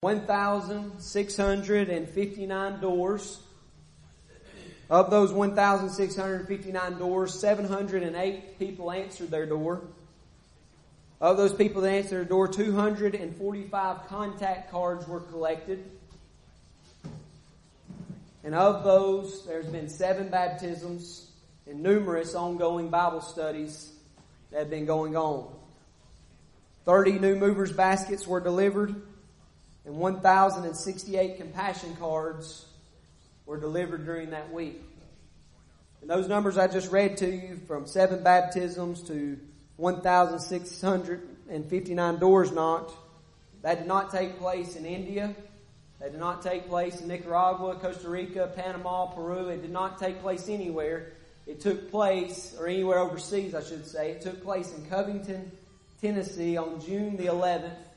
1,659 doors. Of those 1,659 doors, 708 people answered their door. Of those people that answered their door, 245 contact cards were collected. And of those, there's been seven baptisms and numerous ongoing Bible studies that have been going on. 30 new movers baskets were delivered and 1,068 compassion cards were delivered during that week. And those numbers I just read to you from seven baptisms to 1,659 doors knocked, that did not take place in India. That did not take place in Nicaragua, Costa Rica, Panama, Peru. It did not take place anywhere. It took place, or anywhere overseas, I should say. It took place in Covington, Tennessee on June the 11th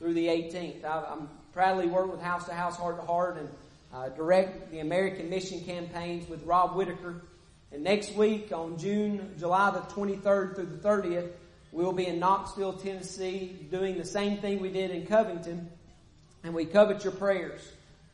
through the 18th. I, am proudly work with House to House, Heart to Heart, and uh, direct the American Mission campaigns with Rob Whitaker. And next week on June, July the 23rd through the 30th, we'll be in Knoxville, Tennessee, doing the same thing we did in Covington. And we covet your prayers.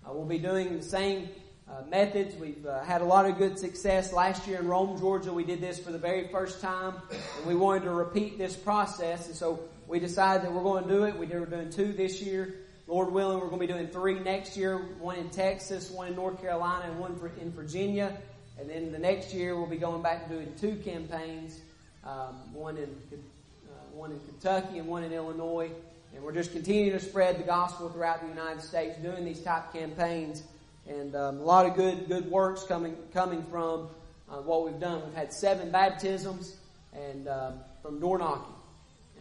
Uh, we'll be doing the same uh, methods. We've uh, had a lot of good success. Last year in Rome, Georgia, we did this for the very first time, and we wanted to repeat this process. And so we decided that we're going to do it. We were doing two this year. Lord willing, we're going to be doing three next year. One in Texas, one in North Carolina, and one in Virginia. And then the next year, we'll be going back and doing two campaigns. Um, one in uh, one in Kentucky and one in Illinois. And we're just continuing to spread the gospel throughout the United States, doing these type campaigns, and um, a lot of good good works coming coming from uh, what we've done. We've had seven baptisms, and um, from door knocking.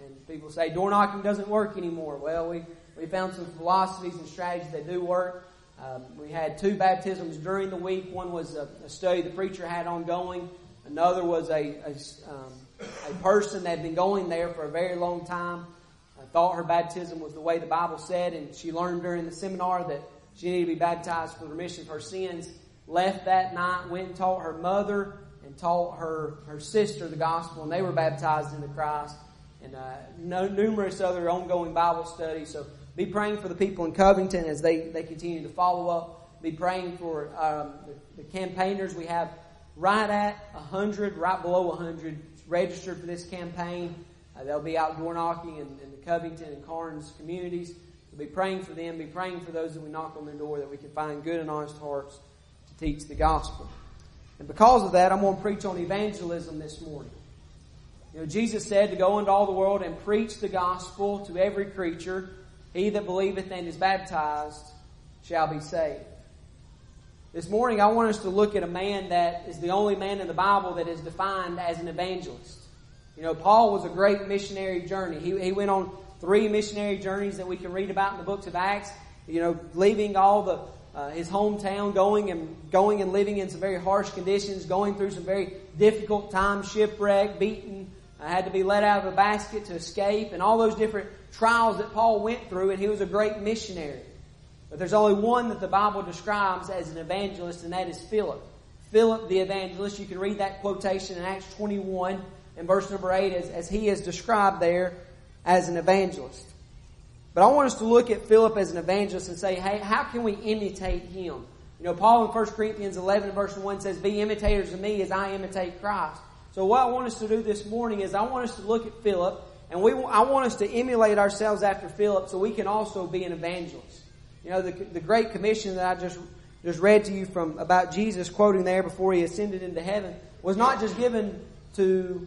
And people say door knocking doesn't work anymore. Well, we we found some philosophies and strategies that do work. Um, we had two baptisms during the week. One was a, a study the preacher had ongoing. Another was a a, um, a person that had been going there for a very long time I thought her baptism was the way the Bible said, and she learned during the seminar that she needed to be baptized for the remission of her sins. Left that night, went and taught her mother and taught her, her sister the gospel, and they were baptized into Christ. And uh, no, numerous other ongoing Bible studies. So be praying for the people in Covington as they, they continue to follow up. Be praying for um, the, the campaigners. We have right at 100, right below 100 registered for this campaign. Uh, they'll be out door knocking in, in, the Covington and Carnes communities. We'll be praying for them, be praying for those that we knock on their door that we can find good and honest hearts to teach the gospel. And because of that, I'm going to preach on evangelism this morning. You know, Jesus said to go into all the world and preach the gospel to every creature. He that believeth and is baptized shall be saved. This morning, I want us to look at a man that is the only man in the Bible that is defined as an evangelist. You know, Paul was a great missionary journey. He, he went on three missionary journeys that we can read about in the books of Acts. You know, leaving all the uh, his hometown, going and going and living in some very harsh conditions, going through some very difficult times, shipwreck, beaten, uh, had to be let out of a basket to escape, and all those different trials that Paul went through. And he was a great missionary. But there's only one that the Bible describes as an evangelist, and that is Philip. Philip the evangelist. You can read that quotation in Acts 21 in verse number 8 as, as he is described there as an evangelist. But I want us to look at Philip as an evangelist and say, hey, how can we imitate him? You know, Paul in 1 Corinthians 11 verse 1 says, be imitators of me as I imitate Christ. So what I want us to do this morning is I want us to look at Philip and we, I want us to emulate ourselves after Philip so we can also be an evangelist. You know, the, the Great Commission that I just, just read to you from about Jesus quoting there before he ascended into heaven was not just given to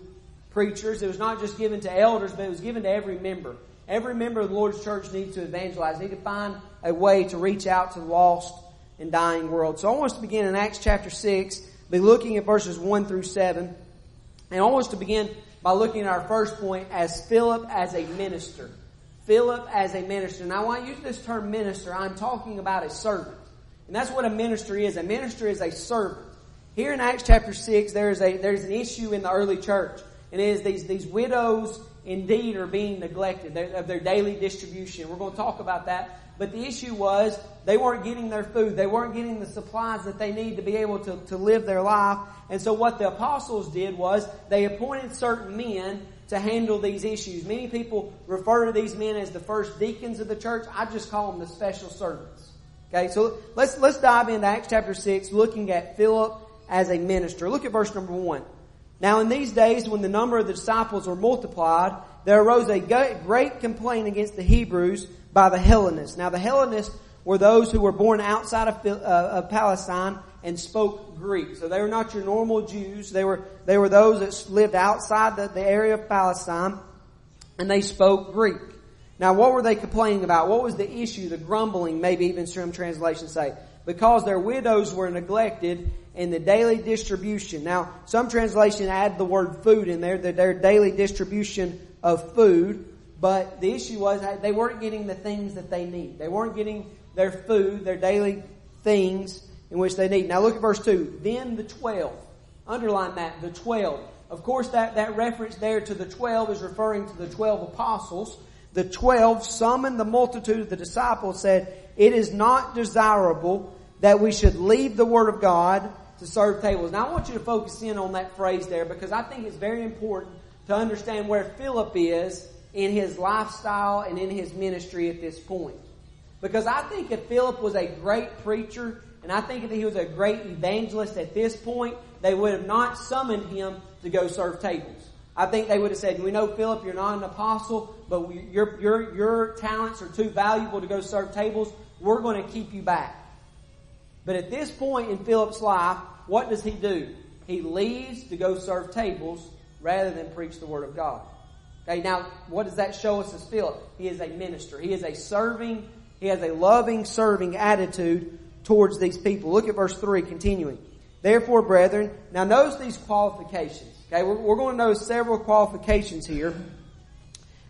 preachers. It was not just given to elders, but it was given to every member. Every member of the Lord's church needs to evangelize, They need to find a way to reach out to the lost and dying world. So I want us to begin in Acts chapter 6, be looking at verses 1 through 7. And I want us to begin by looking at our first point as Philip as a minister. Philip as a minister. Now when I use this term minister, I'm talking about a servant. And that's what a minister is. A minister is a servant. Here in Acts chapter 6, there is a, there's an issue in the early church. And it is these, these widows indeed are being neglected of their daily distribution. We're going to talk about that. But the issue was they weren't getting their food. They weren't getting the supplies that they need to be able to, to live their life. And so what the apostles did was they appointed certain men to handle these issues. Many people refer to these men as the first deacons of the church. I just call them the special servants. Okay, so let's, let's dive into Acts chapter 6, looking at Philip as a minister. Look at verse number 1. Now in these days when the number of the disciples were multiplied, there arose a great complaint against the Hebrews by the Hellenists. Now the Hellenists were those who were born outside of, uh, of Palestine and spoke Greek. So they were not your normal Jews. They were, they were those that lived outside the, the area of Palestine and they spoke Greek. Now what were they complaining about? What was the issue, the grumbling, maybe even some translations say? Because their widows were neglected in the daily distribution. Now, some translation add the word food in there, their daily distribution of food, but the issue was they weren't getting the things that they need. They weren't getting their food, their daily things in which they need. Now look at verse 2. Then the 12. Underline that, the 12. Of course, that, that reference there to the 12 is referring to the 12 apostles. The 12 summoned the multitude of the disciples, said, It is not desirable that we should leave the Word of God to serve tables. Now I want you to focus in on that phrase there because I think it's very important to understand where Philip is in his lifestyle and in his ministry at this point. Because I think if Philip was a great preacher, and I think if he was a great evangelist at this point, they would have not summoned him to go serve tables. I think they would have said, we know Philip, you're not an apostle, but your, your, your talents are too valuable to go serve tables. We're going to keep you back. But at this point in Philip's life, what does he do? He leaves to go serve tables rather than preach the Word of God. Okay, now what does that show us as Philip? He is a minister. He is a serving, he has a loving, serving attitude towards these people. Look at verse 3, continuing. Therefore, brethren, now notice these qualifications. Okay, we're, we're going to know several qualifications here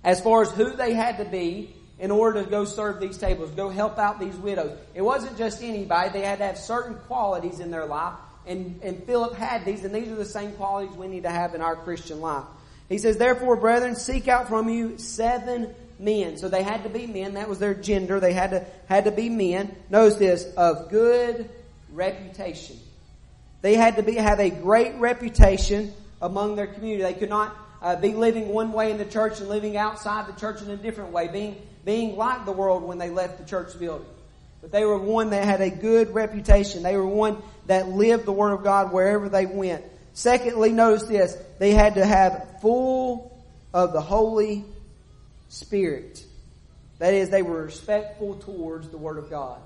as far as who they had to be in order to go serve these tables, go help out these widows. It wasn't just anybody. They had to have certain qualities in their life. And, and Philip had these, and these are the same qualities we need to have in our Christian life. He says, therefore, brethren, seek out from you seven men. So they had to be men. That was their gender. They had to, had to be men. Notice this, of good reputation. They had to be, have a great reputation among their community. They could not uh, be living one way in the church and living outside the church in a different way, being, being like the world when they left the church building. But they were one that had a good reputation. They were one that lived the Word of God wherever they went. Secondly, notice this. They had to have full of the Holy Spirit. That is, they were respectful towards the Word of God.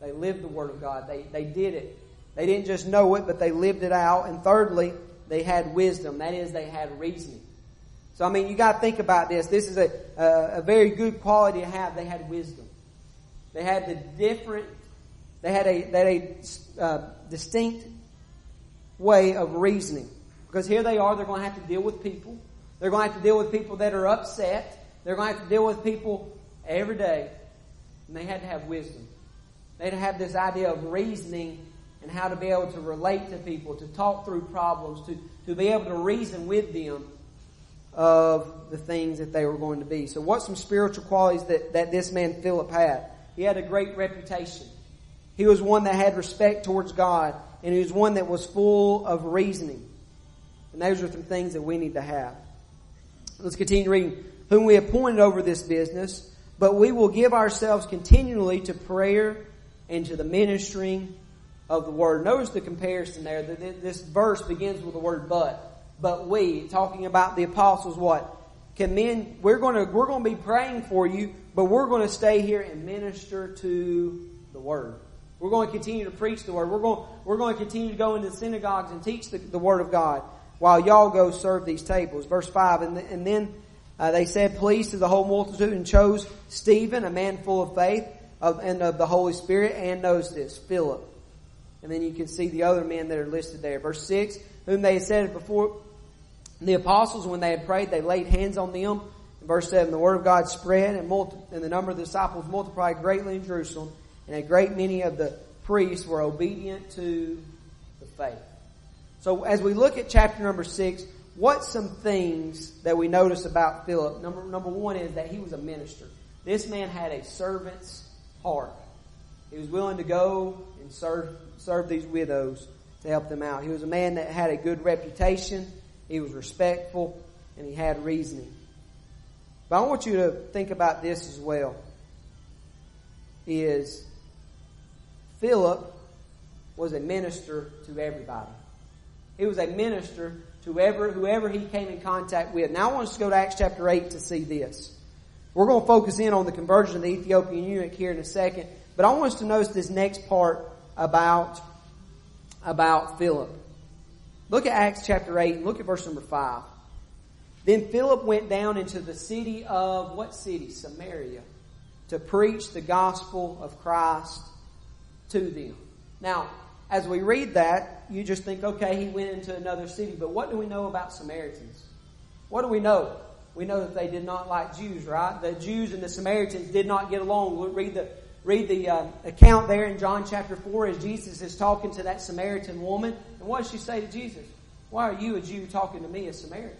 They lived the Word of God. They, they did it. They didn't just know it, but they lived it out. And thirdly, they had wisdom. That is, they had reasoning. So, I mean, you got to think about this. This is a, a, a very good quality to have. They had wisdom. They had the different, they had a, they had a uh, distinct way of reasoning. Because here they are, they're going to have to deal with people. They're going to have to deal with people that are upset. They're going to have to deal with people every day. And they had to have wisdom. They had to have this idea of reasoning and how to be able to relate to people, to talk through problems, to, to be able to reason with them of the things that they were going to be. So what's some spiritual qualities that, that this man Philip had? He had a great reputation. He was one that had respect towards God, and he was one that was full of reasoning. And those are some things that we need to have. Let's continue reading. Whom we appointed over this business, but we will give ourselves continually to prayer and to the ministering of the word. Notice the comparison there. This verse begins with the word but. But we, talking about the apostles, what? Can men, we're going to, we're going to be praying for you, but we're going to stay here and minister to the word. We're going to continue to preach the word. We're going, we're going to continue to go into synagogues and teach the, the word of God while y'all go serve these tables. Verse 5, and, and then uh, they said please to the whole multitude and chose Stephen, a man full of faith of, and of the Holy Spirit, and knows this, Philip and then you can see the other men that are listed there. Verse 6, whom they had said before the apostles, when they had prayed, they laid hands on them. In verse 7, the word of God spread and, multi- and the number of the disciples multiplied greatly in Jerusalem, and a great many of the priests were obedient to the faith. So as we look at chapter number 6, what's some things that we notice about Philip? Number, number one is that he was a minister. This man had a servant's heart. He was willing to go and serve serve these widows to help them out. He was a man that had a good reputation. He was respectful. and he had reasoning. But I want you to think about this as well. Is Philip was a minister to everybody. He was a minister to whoever, whoever he came in contact with. Now I want us to go to Acts chapter 8 to see this. We're going to focus in on the conversion of the Ethiopian eunuch here in a second, but I want us to notice this next part about, about Philip. Look at Acts chapter 8 and look at verse number 5. Then Philip went down into the city of, what city? Samaria. To preach the gospel of Christ to them. Now, as we read that, you just think, okay, he went into another city. But what do we know about Samaritans? What do we know? We know that they did not like Jews, right? The Jews and the Samaritans did not get along. We'll read the read the uh, account there in John chapter four as Jesus is talking to that Samaritan woman. And what does she say to Jesus? Why are you a Jew talking to me, a Samaritan?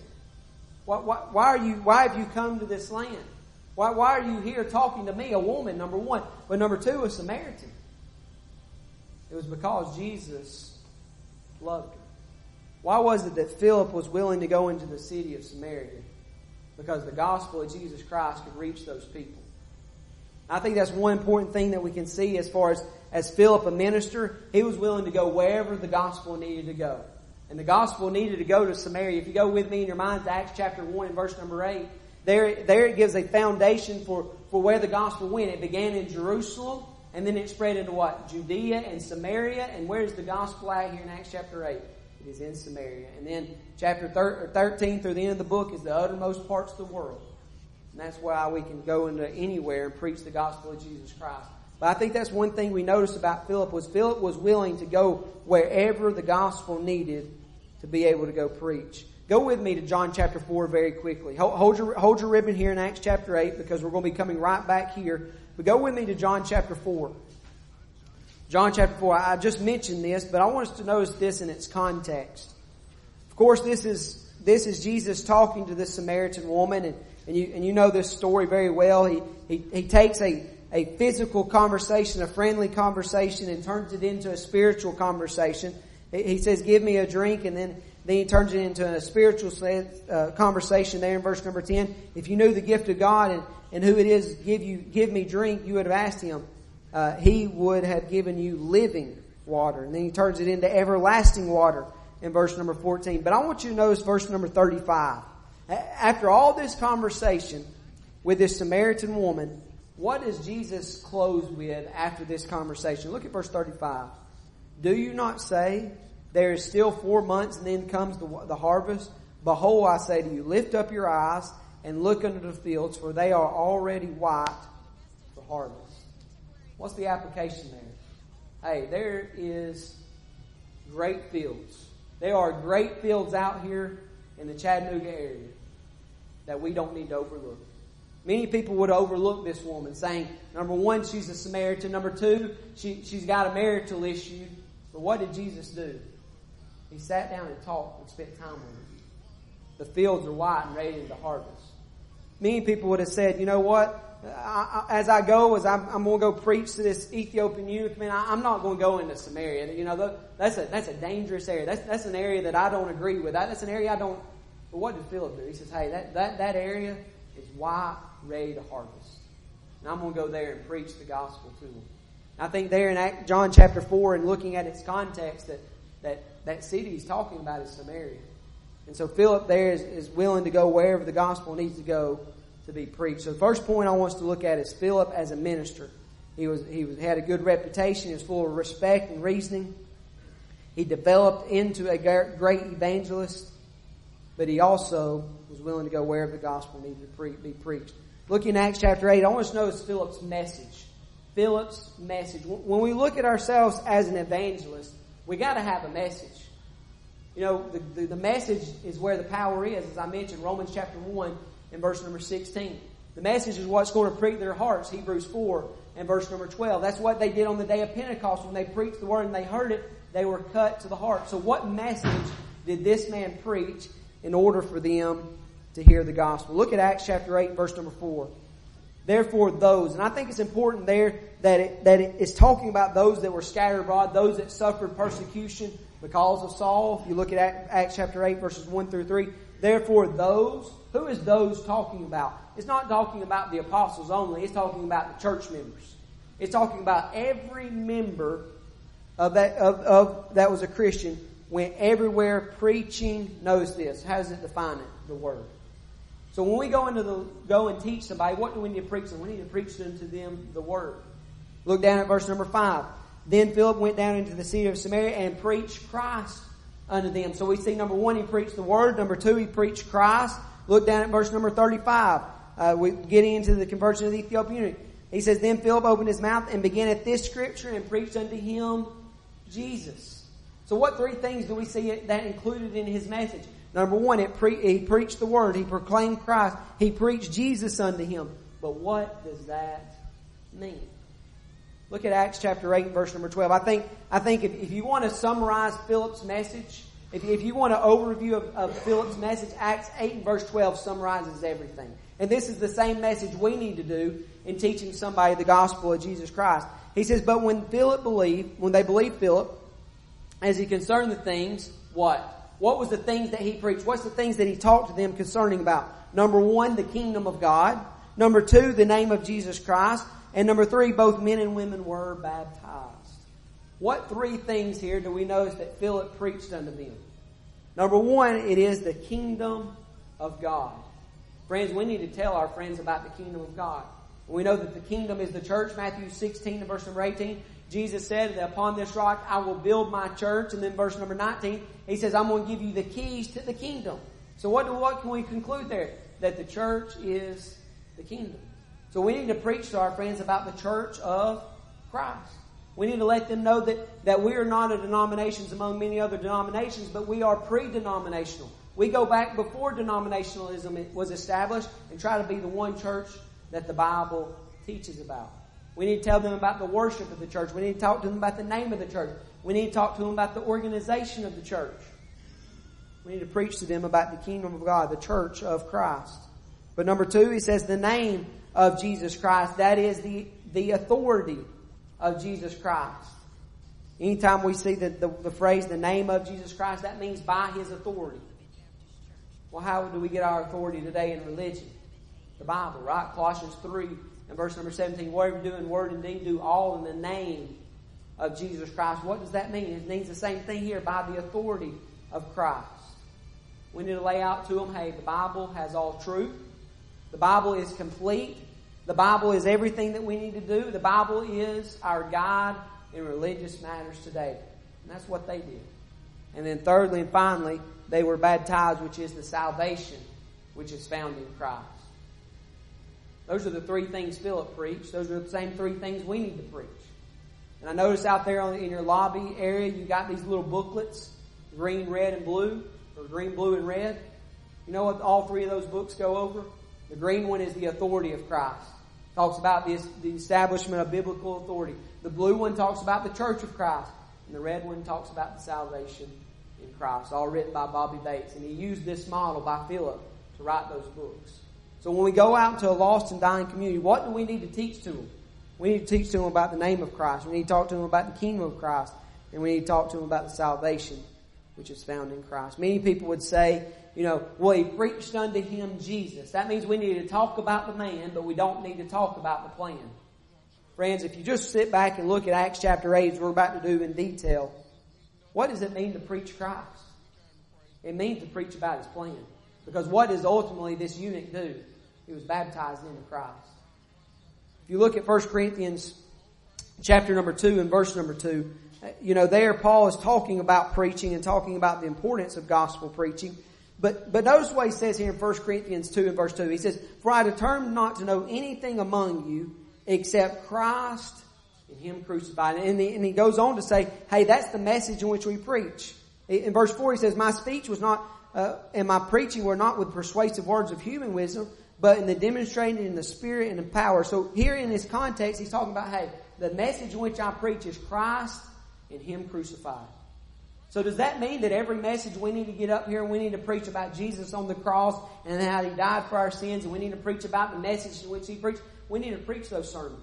Why, why, why are you? Why have you come to this land? Why, why are you here talking to me, a woman? Number one, but number two, a Samaritan. It was because Jesus loved her. Why was it that Philip was willing to go into the city of Samaria? Because the gospel of Jesus Christ could reach those people. I think that's one important thing that we can see as far as, as Philip, a minister, he was willing to go wherever the gospel needed to go. And the gospel needed to go to Samaria. If you go with me in your minds to Acts chapter 1 and verse number 8, there, there it gives a foundation for, for where the gospel went. It began in Jerusalem, and then it spread into what? Judea and Samaria. And where's the gospel at here in Acts chapter 8? It is in Samaria. And then chapter 13 through the end of the book is the uttermost parts of the world. And that's why we can go into anywhere and preach the gospel of Jesus Christ. But I think that's one thing we notice about Philip was Philip was willing to go wherever the gospel needed to be able to go preach. Go with me to John chapter 4 very quickly. Hold your, hold your ribbon here in Acts chapter 8 because we're going to be coming right back here but go with me to John chapter 4. John chapter 4. I just mentioned this, but I want us to notice this in its context. Of course, this is, this is Jesus talking to this Samaritan woman, and, and you, and you know this story very well. He, he, he takes a, a physical conversation, a friendly conversation, and turns it into a spiritual conversation. He says, give me a drink, and then, then he turns it into a spiritual uh, conversation there in verse number 10. If you knew the gift of God and, and who it is give you give me drink, you would have asked him. Uh, he would have given you living water, and then he turns it into everlasting water in verse number fourteen. But I want you to notice verse number thirty-five. After all this conversation with this Samaritan woman, what does Jesus close with after this conversation? Look at verse thirty-five. Do you not say there is still four months, and then comes the, the harvest? Behold, I say to you, lift up your eyes and look into the fields, for they are already white for harvest. What's the application there? Hey, there is great fields. There are great fields out here in the Chattanooga area that we don't need to overlook. Many people would overlook this woman, saying, number one, she's a Samaritan. Number two, she, she's got a marital issue. But what did Jesus do? He sat down and talked and spent time with her. The fields are white and ready to harvest. Many people would have said, you know what? I, I, as I go, as I'm, I'm, going to go preach to this Ethiopian youth, man, I, am not going to go into Samaria. You know, that's a, that's a dangerous area. That's, that's an area that I don't agree with. That's an area I don't, but what did Philip do? He says, hey, that, that, that area is white, ready to harvest. And I'm going to go there and preach the gospel to them. I think there in John chapter 4 and looking at its context that, that, that city he's talking about is Samaria. And so Philip there is, is willing to go wherever the gospel needs to go to be preached. So the first point I want us to look at is Philip as a minister. He was he was, had a good reputation. He was full of respect and reasoning. He developed into a great evangelist, but he also was willing to go wherever the gospel needed to pre- be preached. Looking in Acts chapter 8, I want us to notice Philip's message. Philip's message. When we look at ourselves as an evangelist, we got to have a message. You know, the, the, the, message is where the power is, as I mentioned, Romans chapter 1 and verse number 16. The message is what's going to prick their hearts, Hebrews 4 and verse number 12. That's what they did on the day of Pentecost when they preached the word and they heard it, they were cut to the heart. So what message did this man preach in order for them to hear the gospel? Look at Acts chapter 8 verse number 4. Therefore those, and I think it's important there that it, that it is talking about those that were scattered abroad, those that suffered persecution, because of Saul. If you look at Acts chapter 8 verses 1 through 3, Therefore, those, who is those talking about? It's not talking about the apostles only, it's talking about the church members. It's talking about every member of that, of, of that was a Christian went everywhere preaching. knows this. How does it define it? The word. So when we go into the go and teach somebody, what do we need to preach them? We need to preach them to them the word. Look down at verse number five. Then Philip went down into the city of Samaria and preached Christ unto them. So we see number one, he preached the word. Number two, he preached Christ. Look down at verse number 35. Uh, we getting into the conversion of the Ethiopian. He says, Then Philip opened his mouth and began at this scripture and preached unto him Jesus. So what three things do we see that included in his message? Number one, pre- he preached the word. He proclaimed Christ. He preached Jesus unto him. But what does that mean? Look at Acts chapter 8 verse number 12. I think, I think if, if you want to summarize Philip's message, if, if you want an overview of, of Philip's message, Acts 8 and verse 12 summarizes everything. And this is the same message we need to do in teaching somebody the gospel of Jesus Christ. He says, but when Philip believed, when they believed Philip, as he concerned the things, what? What was the things that he preached? What's the things that he talked to them concerning about? Number one, the kingdom of God. Number two, the name of Jesus Christ. And number three, both men and women were baptized. What three things here do we notice that Philip preached unto them? Number one, it is the kingdom of God. Friends, we need to tell our friends about the kingdom of God. We know that the kingdom is the church. Matthew 16 and verse number 18. Jesus said that upon this rock I will build my church. And then verse number 19, he says, I'm going to give you the keys to the kingdom. So what, do, what can we conclude there? That the church is the kingdom. So we need to preach to our friends about the church of Christ. We need to let them know that, that we are not a denomination among many other denominations, but we are pre-denominational. We go back before denominationalism was established and try to be the one church that the Bible teaches about. We need to tell them about the worship of the church. We need to talk to them about the name of the church. We need to talk to them about the organization of the church. We need to preach to them about the kingdom of God, the church of Christ. But number two, he says the name of Jesus Christ. That is the, the authority of Jesus Christ. Anytime we see the, the, the, phrase the name of Jesus Christ, that means by his authority. Well, how do we get our authority today in religion? The Bible, right? Colossians 3 and verse number 17. Whatever you do in word and deed, do all in the name of Jesus Christ. What does that mean? It means the same thing here by the authority of Christ. We need to lay out to them, hey, the Bible has all truth. The Bible is complete. The Bible is everything that we need to do. The Bible is our guide in religious matters today. And that's what they did. And then thirdly and finally, they were baptized, which is the salvation which is found in Christ. Those are the three things Philip preached. Those are the same three things we need to preach. And I notice out there in your lobby area, you got these little booklets, green, red, and blue, or green, blue, and red. You know what all three of those books go over? The green one is the authority of Christ. Talks about the establishment of biblical authority. The blue one talks about the church of Christ. And the red one talks about the salvation in Christ, all written by Bobby Bates. And he used this model by Philip to write those books. So when we go out to a lost and dying community, what do we need to teach to them? We need to teach to them about the name of Christ. We need to talk to them about the kingdom of Christ. And we need to talk to them about the salvation which is found in Christ. Many people would say, you know, well, he preached unto him Jesus. That means we need to talk about the man, but we don't need to talk about the plan. Friends, if you just sit back and look at Acts chapter 8, as we're about to do in detail, what does it mean to preach Christ? It means to preach about his plan. Because what does ultimately this eunuch do? He was baptized into Christ. If you look at 1 Corinthians chapter number 2 and verse number 2, you know, there Paul is talking about preaching and talking about the importance of gospel preaching. But, but notice what he says here in 1 Corinthians 2 and verse 2. He says, For I determined not to know anything among you except Christ and Him crucified. And he, and he goes on to say, hey, that's the message in which we preach. In verse 4 he says, My speech was not, uh, and my preaching were not with persuasive words of human wisdom, but in the demonstrating in the spirit and the power. So here in this context, he's talking about, hey, the message which I preach is Christ and Him crucified. So does that mean that every message we need to get up here we need to preach about Jesus on the cross and how He died for our sins and we need to preach about the message in which He preached? We need to preach those sermons.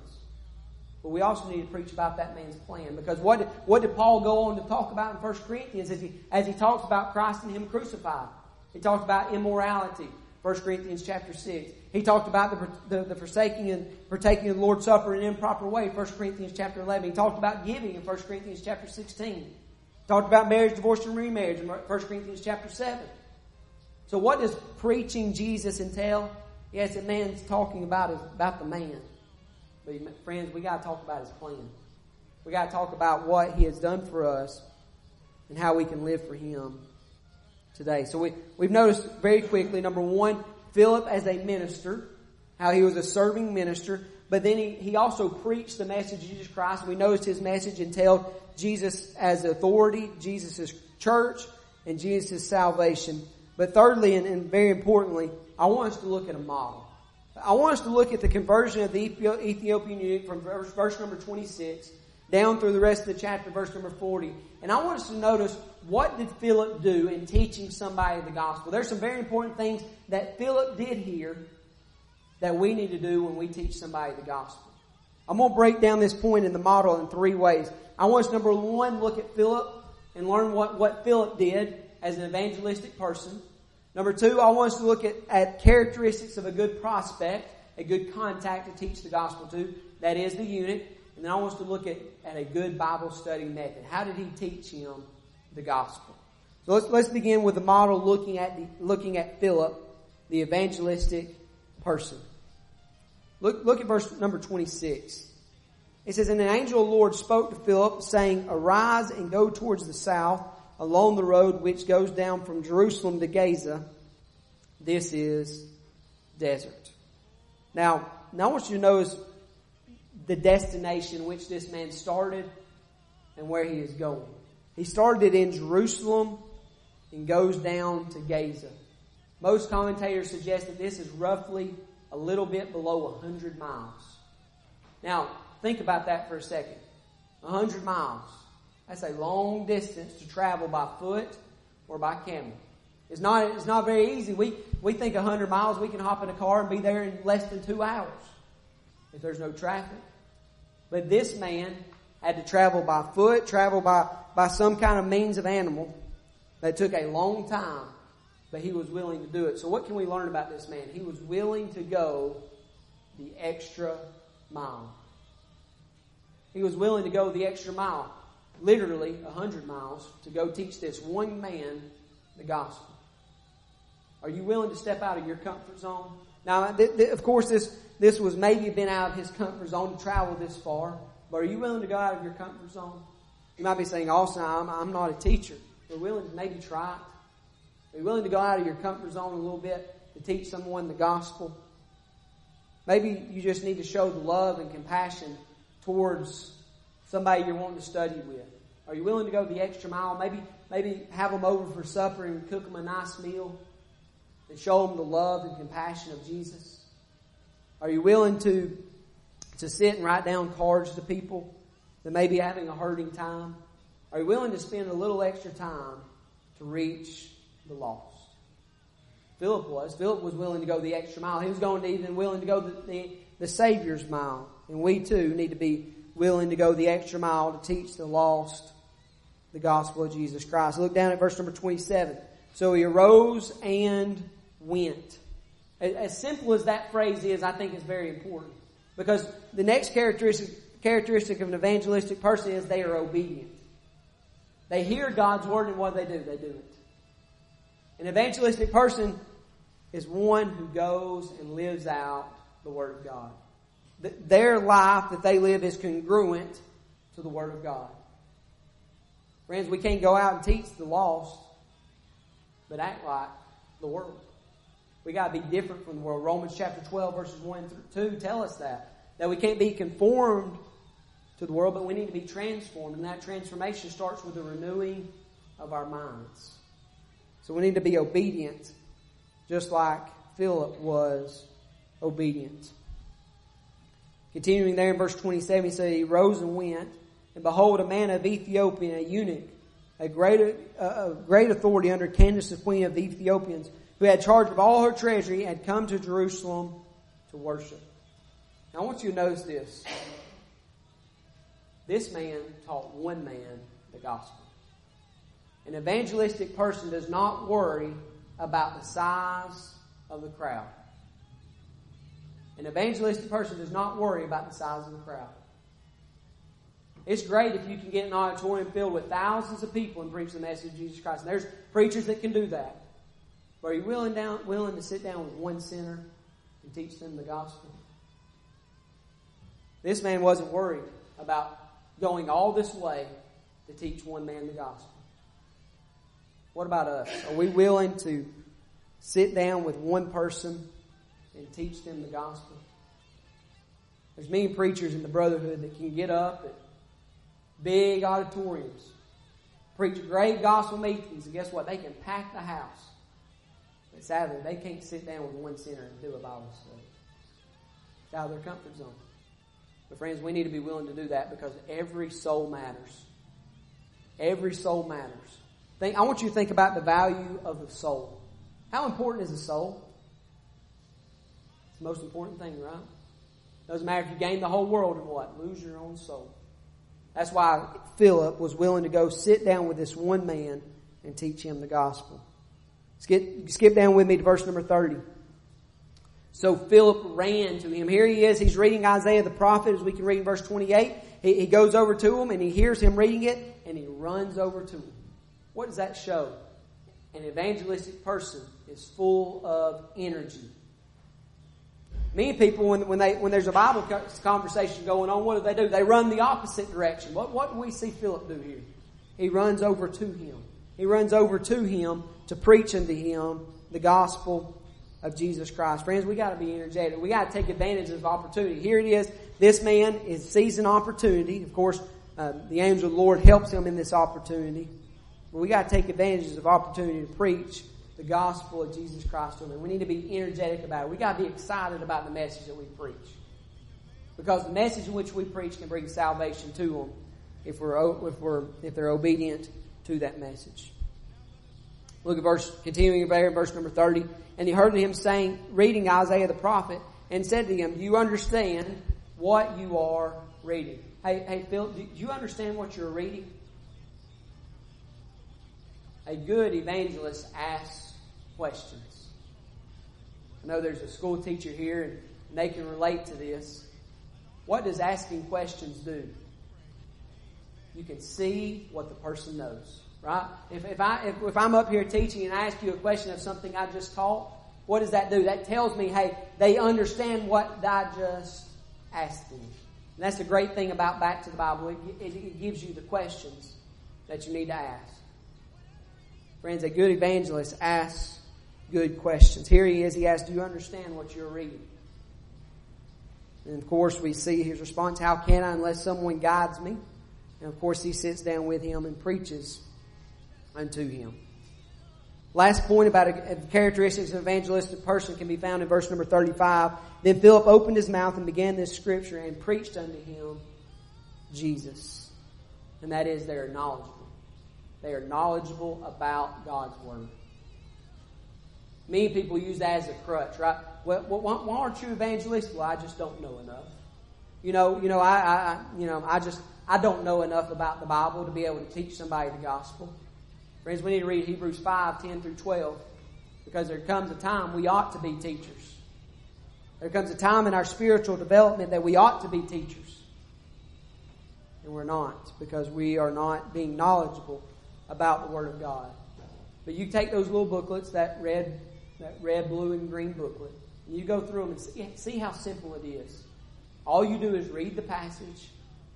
But we also need to preach about that man's plan. Because what did, what did Paul go on to talk about in 1 Corinthians as he, as he talks about Christ and Him crucified? He talks about immorality. 1 Corinthians chapter 6. He talked about the, the, the, forsaking and partaking of the Lord's Supper in an improper way, 1 Corinthians chapter 11. He talked about giving in 1 Corinthians chapter 16. He talked about marriage, divorce, and remarriage in 1 Corinthians chapter 7. So what does preaching Jesus entail? Yes, a man's talking about is about the man. But friends, we got to talk about his plan. We got to talk about what he has done for us and how we can live for him today. So we, we've noticed very quickly, number one, Philip as a minister, how he was a serving minister, but then he, he also preached the message of Jesus Christ. We noticed his message entailed Jesus as authority, Jesus' church, and Jesus' salvation. But thirdly, and, and very importantly, I want us to look at a model. I want us to look at the conversion of the Ethiopian eunuch from verse, verse number 26 down through the rest of the chapter, verse number 40. And I want us to notice what did Philip do in teaching somebody the gospel. There's some very important things that Philip did here that we need to do when we teach somebody the gospel. I'm going to break down this point in the model in three ways. I want us, number one, look at Philip and learn what, what Philip did as an evangelistic person. Number two, I want us to look at, at characteristics of a good prospect, a good contact to teach the gospel to. That is the eunuch. And then I want us to look at, at a good Bible study method. How did he teach him the gospel? So let's, let's begin with the model looking at the, looking at Philip, the evangelistic person. Look, look at verse number 26. It says, And an angel of the Lord spoke to Philip, saying, Arise and go towards the south along the road which goes down from Jerusalem to Gaza. This is desert. Now, now I want you to notice the destination which this man started and where he is going. He started it in Jerusalem and goes down to Gaza. Most commentators suggest that this is roughly a little bit below 100 miles. Now, think about that for a second. 100 miles. That's a long distance to travel by foot or by camel. It's not, it's not very easy. We, we think 100 miles, we can hop in a car and be there in less than two hours if there's no traffic. But this man had to travel by foot, travel by, by some kind of means of animal that took a long time, but he was willing to do it. So what can we learn about this man? He was willing to go the extra mile. He was willing to go the extra mile literally a hundred miles to go teach this one man the gospel. Are you willing to step out of your comfort zone? Now, th- th- of course, this this was maybe been out of his comfort zone to travel this far, but are you willing to go out of your comfort zone? You might be saying, "Also, I'm, I'm not a teacher." We're willing to maybe try it. You willing to go out of your comfort zone a little bit to teach someone the gospel? Maybe you just need to show the love and compassion towards somebody you're wanting to study with? Are you willing to go the extra mile? Maybe, maybe have them over for supper and cook them a nice meal and show them the love and compassion of Jesus? Are you willing to, to sit and write down cards to people that may be having a hurting time? Are you willing to spend a little extra time to reach the lost? Philip was. Philip was willing to go the extra mile. He was going to even willing to go the, the, the Savior's mile. And we too need to be willing to go the extra mile to teach the lost the gospel of Jesus Christ. Look down at verse number 27. So he arose and went. As simple as that phrase is, I think is very important. Because the next characteristic, characteristic of an evangelistic person is they are obedient. They hear God's word and what they do, they do it. An evangelistic person is one who goes and lives out the word of God their life that they live is congruent to the Word of God. Friends, we can't go out and teach the lost, but act like the world. We got to be different from the world. Romans chapter 12, verses 1 through 2 tell us that. That we can't be conformed to the world, but we need to be transformed. And that transformation starts with the renewing of our minds. So we need to be obedient, just like Philip was obedient. Continuing there in verse 27, he said, He rose and went, and behold, a man of Ethiopia, a eunuch, a great, uh, a great authority under Candace, the queen of the Ethiopians, who had charge of all her treasury, had come to Jerusalem to worship. Now I want you to notice this. This man taught one man the gospel. An evangelistic person does not worry about the size of the crowd. An evangelistic person does not worry about the size of the crowd. It's great if you can get an auditorium filled with thousands of people and preach the message of Jesus Christ. And there's preachers that can do that. But are you willing, down, willing to sit down with one sinner and teach them the gospel? This man wasn't worried about going all this way to teach one man the gospel. What about us? Are we willing to sit down with one person and teach them the gospel? There's many preachers in the brotherhood that can get up at big auditoriums, preach great gospel meetings, and guess what? They can pack the house. But sadly, they can't sit down with one sinner and do a Bible study. It's out of their comfort zone. But friends, we need to be willing to do that because every soul matters. Every soul matters. Think, I want you to think about the value of the soul. How important is the soul? It's the most important thing, right? Doesn't matter if you gain the whole world and what? Lose your own soul. That's why Philip was willing to go sit down with this one man and teach him the gospel. Skip, skip down with me to verse number 30. So Philip ran to him. Here he is. He's reading Isaiah the prophet, as we can read in verse 28. He, he goes over to him and he hears him reading it and he runs over to him. What does that show? An evangelistic person is full of energy. Many people, when, when, they, when there's a Bible conversation going on, what do they do? They run the opposite direction. What, what do we see Philip do here? He runs over to him. He runs over to him to preach unto him the gospel of Jesus Christ. Friends, we got to be energetic. We got to take advantage of opportunity. Here it is. This man is seizing opportunity. Of course, uh, the angel of the Lord helps him in this opportunity. But we got to take advantage of opportunity to preach the gospel of Jesus Christ to them. We need to be energetic about it. We got to be excited about the message that we preach. Because the message in which we preach can bring salvation to them if we're, if we're, if they're obedient to that message. Look at verse, continuing there, verse number 30. And he heard him saying, reading Isaiah the prophet, and said to him, Do you understand what you are reading? Hey, hey, Phil, do you understand what you're reading? A good evangelist asks questions. I know there's a school teacher here, and they can relate to this. What does asking questions do? You can see what the person knows, right? If, if, I, if, if I'm up here teaching and I ask you a question of something I just taught, what does that do? That tells me, hey, they understand what I just asked them. And that's the great thing about Back to the Bible. It, it, it gives you the questions that you need to ask. Friends, a good evangelist asks good questions. Here he is. He asks, Do you understand what you're reading? And of course, we see his response, How can I unless someone guides me? And of course, he sits down with him and preaches unto him. Last point about a, characteristics of an evangelistic person can be found in verse number 35. Then Philip opened his mouth and began this scripture and preached unto him Jesus. And that is, they are knowledgeable. They are knowledgeable about God's Word. Many people use that as a crutch, right? Well, why, why aren't you evangelistic? Well, I just don't know enough. You know, you know, I, I, you know, I just, I don't know enough about the Bible to be able to teach somebody the gospel. Friends, we need to read Hebrews 5, 10 through 12. Because there comes a time we ought to be teachers. There comes a time in our spiritual development that we ought to be teachers. And we're not, because we are not being knowledgeable about the Word of God. But you take those little booklets, that red, that red, blue, and green booklet, and you go through them and see, see how simple it is. All you do is read the passage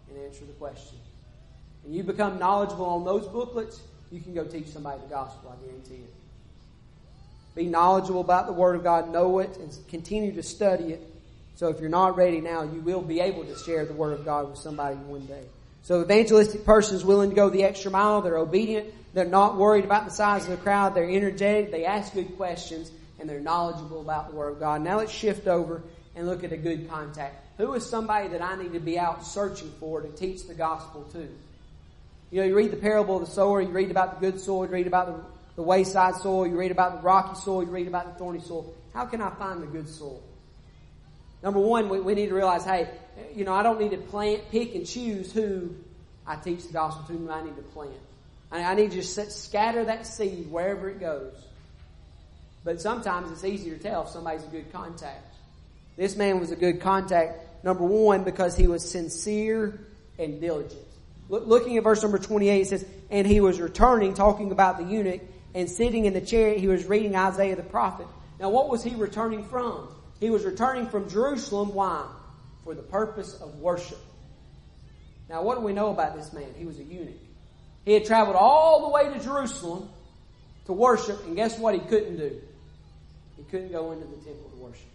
and answer the question. And you become knowledgeable on those booklets, you can go teach somebody the gospel, I guarantee it. Be knowledgeable about the Word of God, know it, and continue to study it. So if you're not ready now, you will be able to share the Word of God with somebody one day. So evangelistic person is willing to go the extra mile. They're obedient. They're not worried about the size of the crowd. They're energetic. They ask good questions and they're knowledgeable about the Word of God. Now let's shift over and look at a good contact. Who is somebody that I need to be out searching for to teach the gospel to? You know, you read the parable of the sower, you read about the good soil, you read about the, the wayside soil, you read about the rocky soil, you read about the thorny soil. How can I find the good soil? Number one, we, we need to realize, hey, you know, I don't need to plant, pick and choose who I teach the gospel to, I need to plant. I, I need to just scatter that seed wherever it goes. But sometimes it's easy to tell if somebody's a good contact. This man was a good contact, number one, because he was sincere and diligent. Looking at verse number 28, it says, And he was returning, talking about the eunuch, and sitting in the chariot, he was reading Isaiah the prophet. Now, what was he returning from? He was returning from Jerusalem. Why? For the purpose of worship. Now, what do we know about this man? He was a eunuch. He had traveled all the way to Jerusalem to worship, and guess what he couldn't do? He couldn't go into the temple to worship.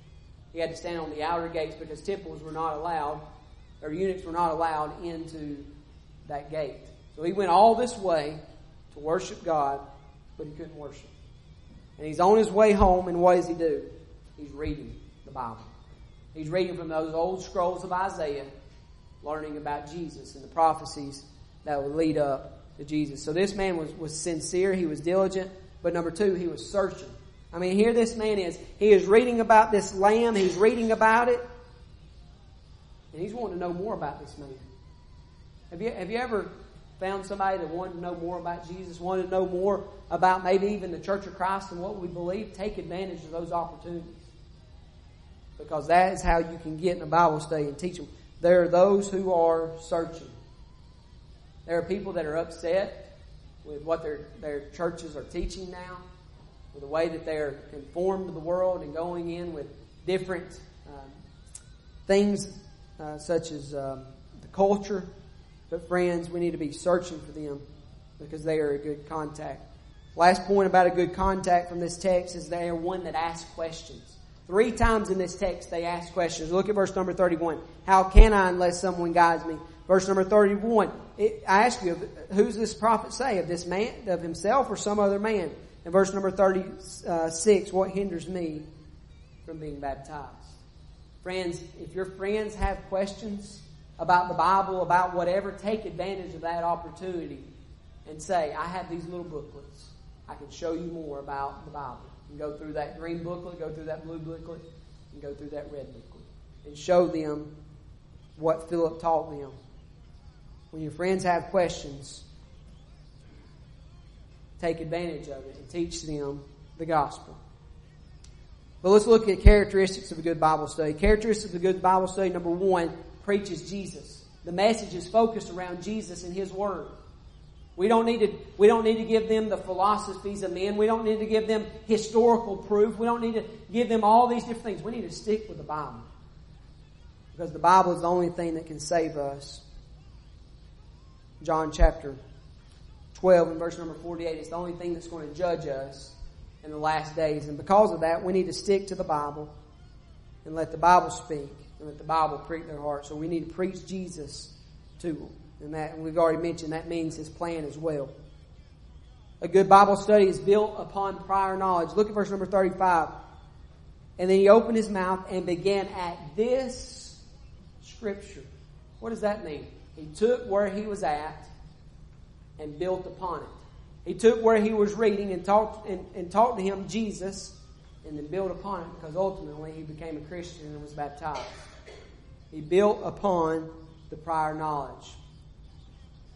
He had to stand on the outer gates because temples were not allowed, or eunuchs were not allowed into that gate. So he went all this way to worship God, but he couldn't worship. And he's on his way home, and what does he do? He's reading the Bible. He's reading from those old scrolls of Isaiah, learning about Jesus and the prophecies that would lead up to Jesus. So this man was, was sincere, he was diligent, but number two, he was searching. I mean, here this man is. He is reading about this lamb, he's reading about it, and he's wanting to know more about this man. Have you, have you ever found somebody that wanted to know more about Jesus, wanted to know more about maybe even the Church of Christ and what we believe? Take advantage of those opportunities. Because that is how you can get in a Bible study and teach them. There are those who are searching. There are people that are upset with what their, their churches are teaching now, with the way that they're conformed to the world and going in with different um, things uh, such as um, the culture. But friends, we need to be searching for them because they are a good contact. Last point about a good contact from this text is they are one that asks questions. Three times in this text they ask questions. Look at verse number 31. How can I unless someone guides me? Verse number 31. It, I ask you, who's this prophet say? Of this man, of himself or some other man? In verse number 36, what hinders me from being baptized? Friends, if your friends have questions about the Bible, about whatever, take advantage of that opportunity and say, I have these little booklets. I can show you more about the Bible. You can go through that green booklet, go through that blue booklet, and go through that red booklet. And show them what Philip taught them. When your friends have questions, take advantage of it and teach them the gospel. But let's look at characteristics of a good Bible study. Characteristics of a good Bible study, number one, preaches Jesus. The message is focused around Jesus and His Word. We don't need to, we don't need to give them the philosophies of men. We don't need to give them historical proof. We don't need to give them all these different things. We need to stick with the Bible. Because the Bible is the only thing that can save us. John chapter 12 and verse number 48 is the only thing that's going to judge us in the last days. And because of that, we need to stick to the Bible and let the Bible speak and let the Bible prick their heart. So we need to preach Jesus to them. And that we've already mentioned that means his plan as well. A good Bible study is built upon prior knowledge. Look at verse number 35. And then he opened his mouth and began at this scripture. What does that mean? He took where he was at and built upon it. He took where he was reading and talked and, and talked to him Jesus and then built upon it because ultimately he became a Christian and was baptized. He built upon the prior knowledge.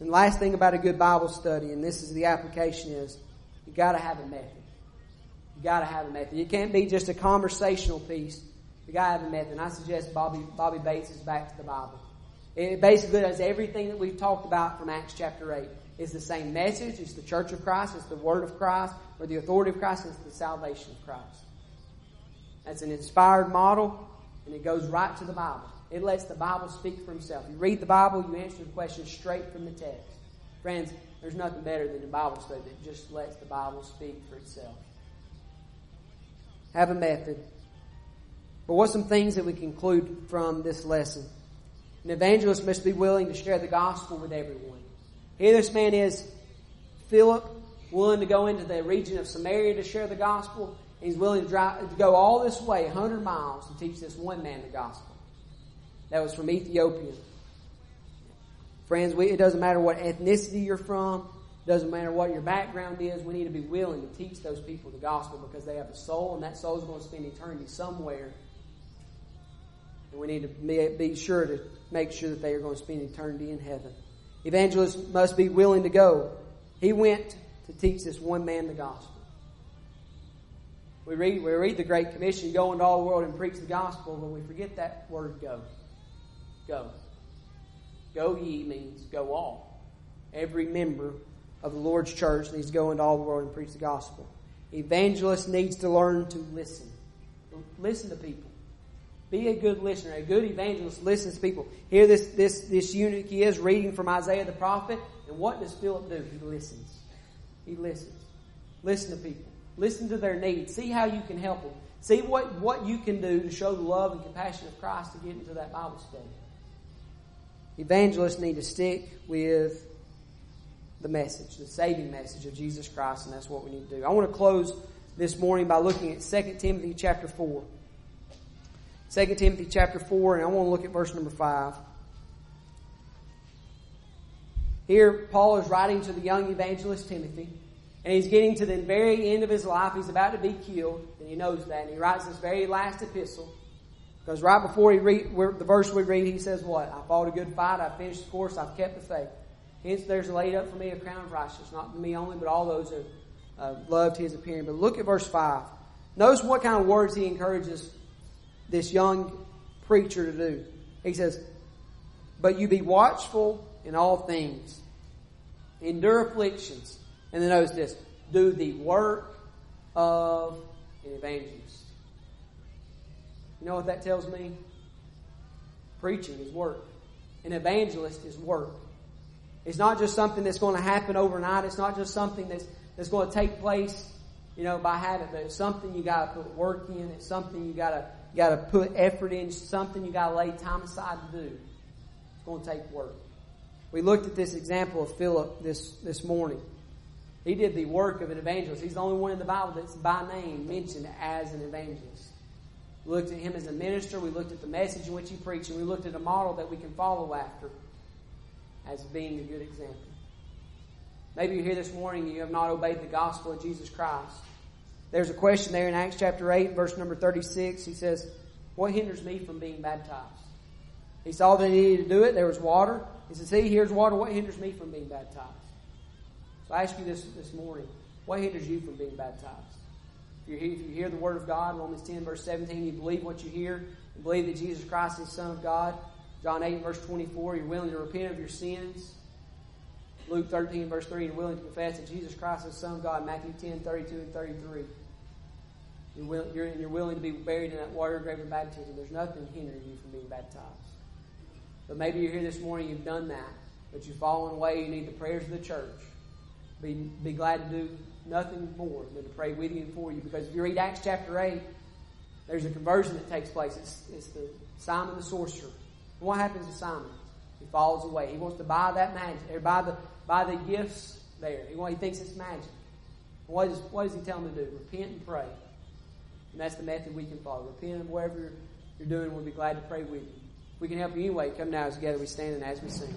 And last thing about a good Bible study, and this is the application is you gotta have a method. You gotta have a method. It can't be just a conversational piece. You gotta have a method. And I suggest Bobby Bobby Bates is back to the Bible. It basically does everything that we've talked about from Acts chapter 8. It's the same message. It's the church of Christ. It's the word of Christ or the authority of Christ. It's the salvation of Christ. That's an inspired model and it goes right to the Bible. It lets the Bible speak for himself. You read the Bible, you answer the question straight from the text. Friends, there's nothing better than a Bible study that just lets the Bible speak for itself. Have a method. But what some things that we conclude from this lesson? An evangelist must be willing to share the gospel with everyone. Here this man is, Philip, willing to go into the region of Samaria to share the gospel. He's willing to, drive, to go all this way, 100 miles, to teach this one man the gospel. That was from Ethiopia. Friends, we, it doesn't matter what ethnicity you're from. It doesn't matter what your background is. We need to be willing to teach those people the gospel because they have a soul, and that soul is going to spend eternity somewhere. And we need to be, be sure to make sure that they are going to spend eternity in heaven. Evangelists must be willing to go. He went to teach this one man the gospel. We read, we read the Great Commission, go into all the world and preach the gospel, but we forget that word go. Go. Go ye means go all. Every member of the Lord's church needs to go into all the world and preach the gospel. Evangelist needs to learn to listen. Listen to people. Be a good listener. A good evangelist listens to people. Here this, this, this eunuch is reading from Isaiah the prophet. And what does Philip do? He listens. He listens. Listen to people. Listen to their needs. See how you can help them. See what, what you can do to show the love and compassion of Christ to get into that Bible study. Evangelists need to stick with the message, the saving message of Jesus Christ, and that's what we need to do. I want to close this morning by looking at 2 Timothy chapter 4. 2 Timothy chapter 4, and I want to look at verse number 5. Here, Paul is writing to the young evangelist Timothy, and he's getting to the very end of his life. He's about to be killed, and he knows that. And he writes this very last epistle. Because right before he read, the verse we read, he says what? I fought a good fight, I finished the course, I've kept the faith. Hence there's laid up for me a crown of righteousness, not for me only, but all those who uh, loved his appearing. But look at verse 5. Notice what kind of words he encourages this young preacher to do. He says, But you be watchful in all things, endure afflictions, and then notice this do the work of an evangelist. You know what that tells me? Preaching is work. An evangelist is work. It's not just something that's going to happen overnight. It's not just something that's, that's going to take place, you know, by habit, but it's something you got to put work in. It's something you got to you got to put effort in. It's Something you got to lay time aside to do. It's going to take work. We looked at this example of Philip this this morning. He did the work of an evangelist. He's the only one in the Bible that's by name mentioned as an evangelist. We looked at him as a minister. We looked at the message in which he preached, and we looked at a model that we can follow after as being a good example. Maybe you're here this morning and you have not obeyed the gospel of Jesus Christ. There's a question there in Acts chapter 8, verse number 36. He says, What hinders me from being baptized? He saw that he needed to do it. There was water. He said, See, here's water. What hinders me from being baptized? So I ask you this this morning. What hinders you from being baptized? If you, hear, if you hear the word of God, Romans 10, verse 17, you believe what you hear, you believe that Jesus Christ is the Son of God, John 8, verse 24, you're willing to repent of your sins. Luke 13, verse 3, you're willing to confess that Jesus Christ is the Son of God. Matthew 10, 32 and 33. You're, will, you're, you're willing to be buried in that water grave of baptism. There's nothing hindering you from being baptized. But maybe you're here this morning, you've done that, but you've fallen away, you need the prayers of the church. Be, be glad to do nothing more than to pray with you and for you. Because if you read Acts chapter 8, there's a conversion that takes place. It's, it's the Simon the sorcerer. And what happens to Simon? He falls away. He wants to buy that magic, buy the, buy the gifts there. He, he thinks it's magic. What does, what does he tell him to do? Repent and pray. And that's the method we can follow. Repent of whatever you're, you're doing. We'll be glad to pray with you. If we can help you anyway, come now as together we stand and as we sing.